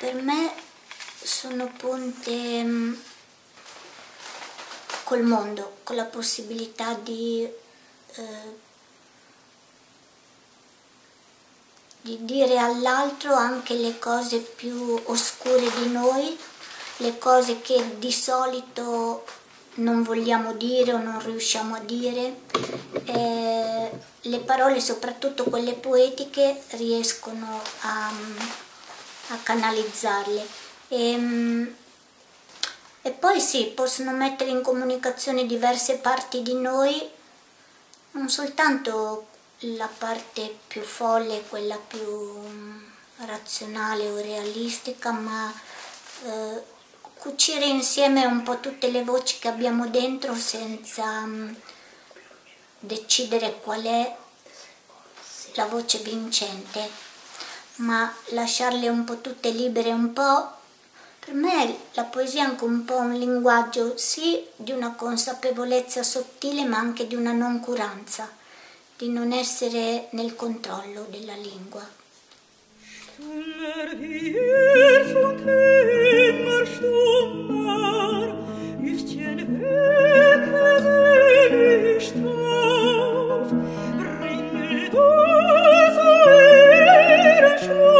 Per me sono ponte mm, col mondo, con la possibilità di, eh, di dire all'altro anche le cose più oscure di noi, le cose che di solito non vogliamo dire o non riusciamo a dire. Eh, le parole, soprattutto quelle poetiche, riescono a, a canalizzarle. E, e poi sì, possono mettere in comunicazione diverse parti di noi, non soltanto la parte più folle, quella più mm, razionale o realistica, ma eh, cucire insieme un po' tutte le voci che abbiamo dentro senza mm, decidere qual è la voce vincente, ma lasciarle un po' tutte libere un po'. Per me la poesia è anche un po' un linguaggio sì di una consapevolezza sottile ma anche di una noncuranza, di non essere nel controllo della lingua. Stummer hier sunt immer stummer, ihre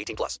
18 plus.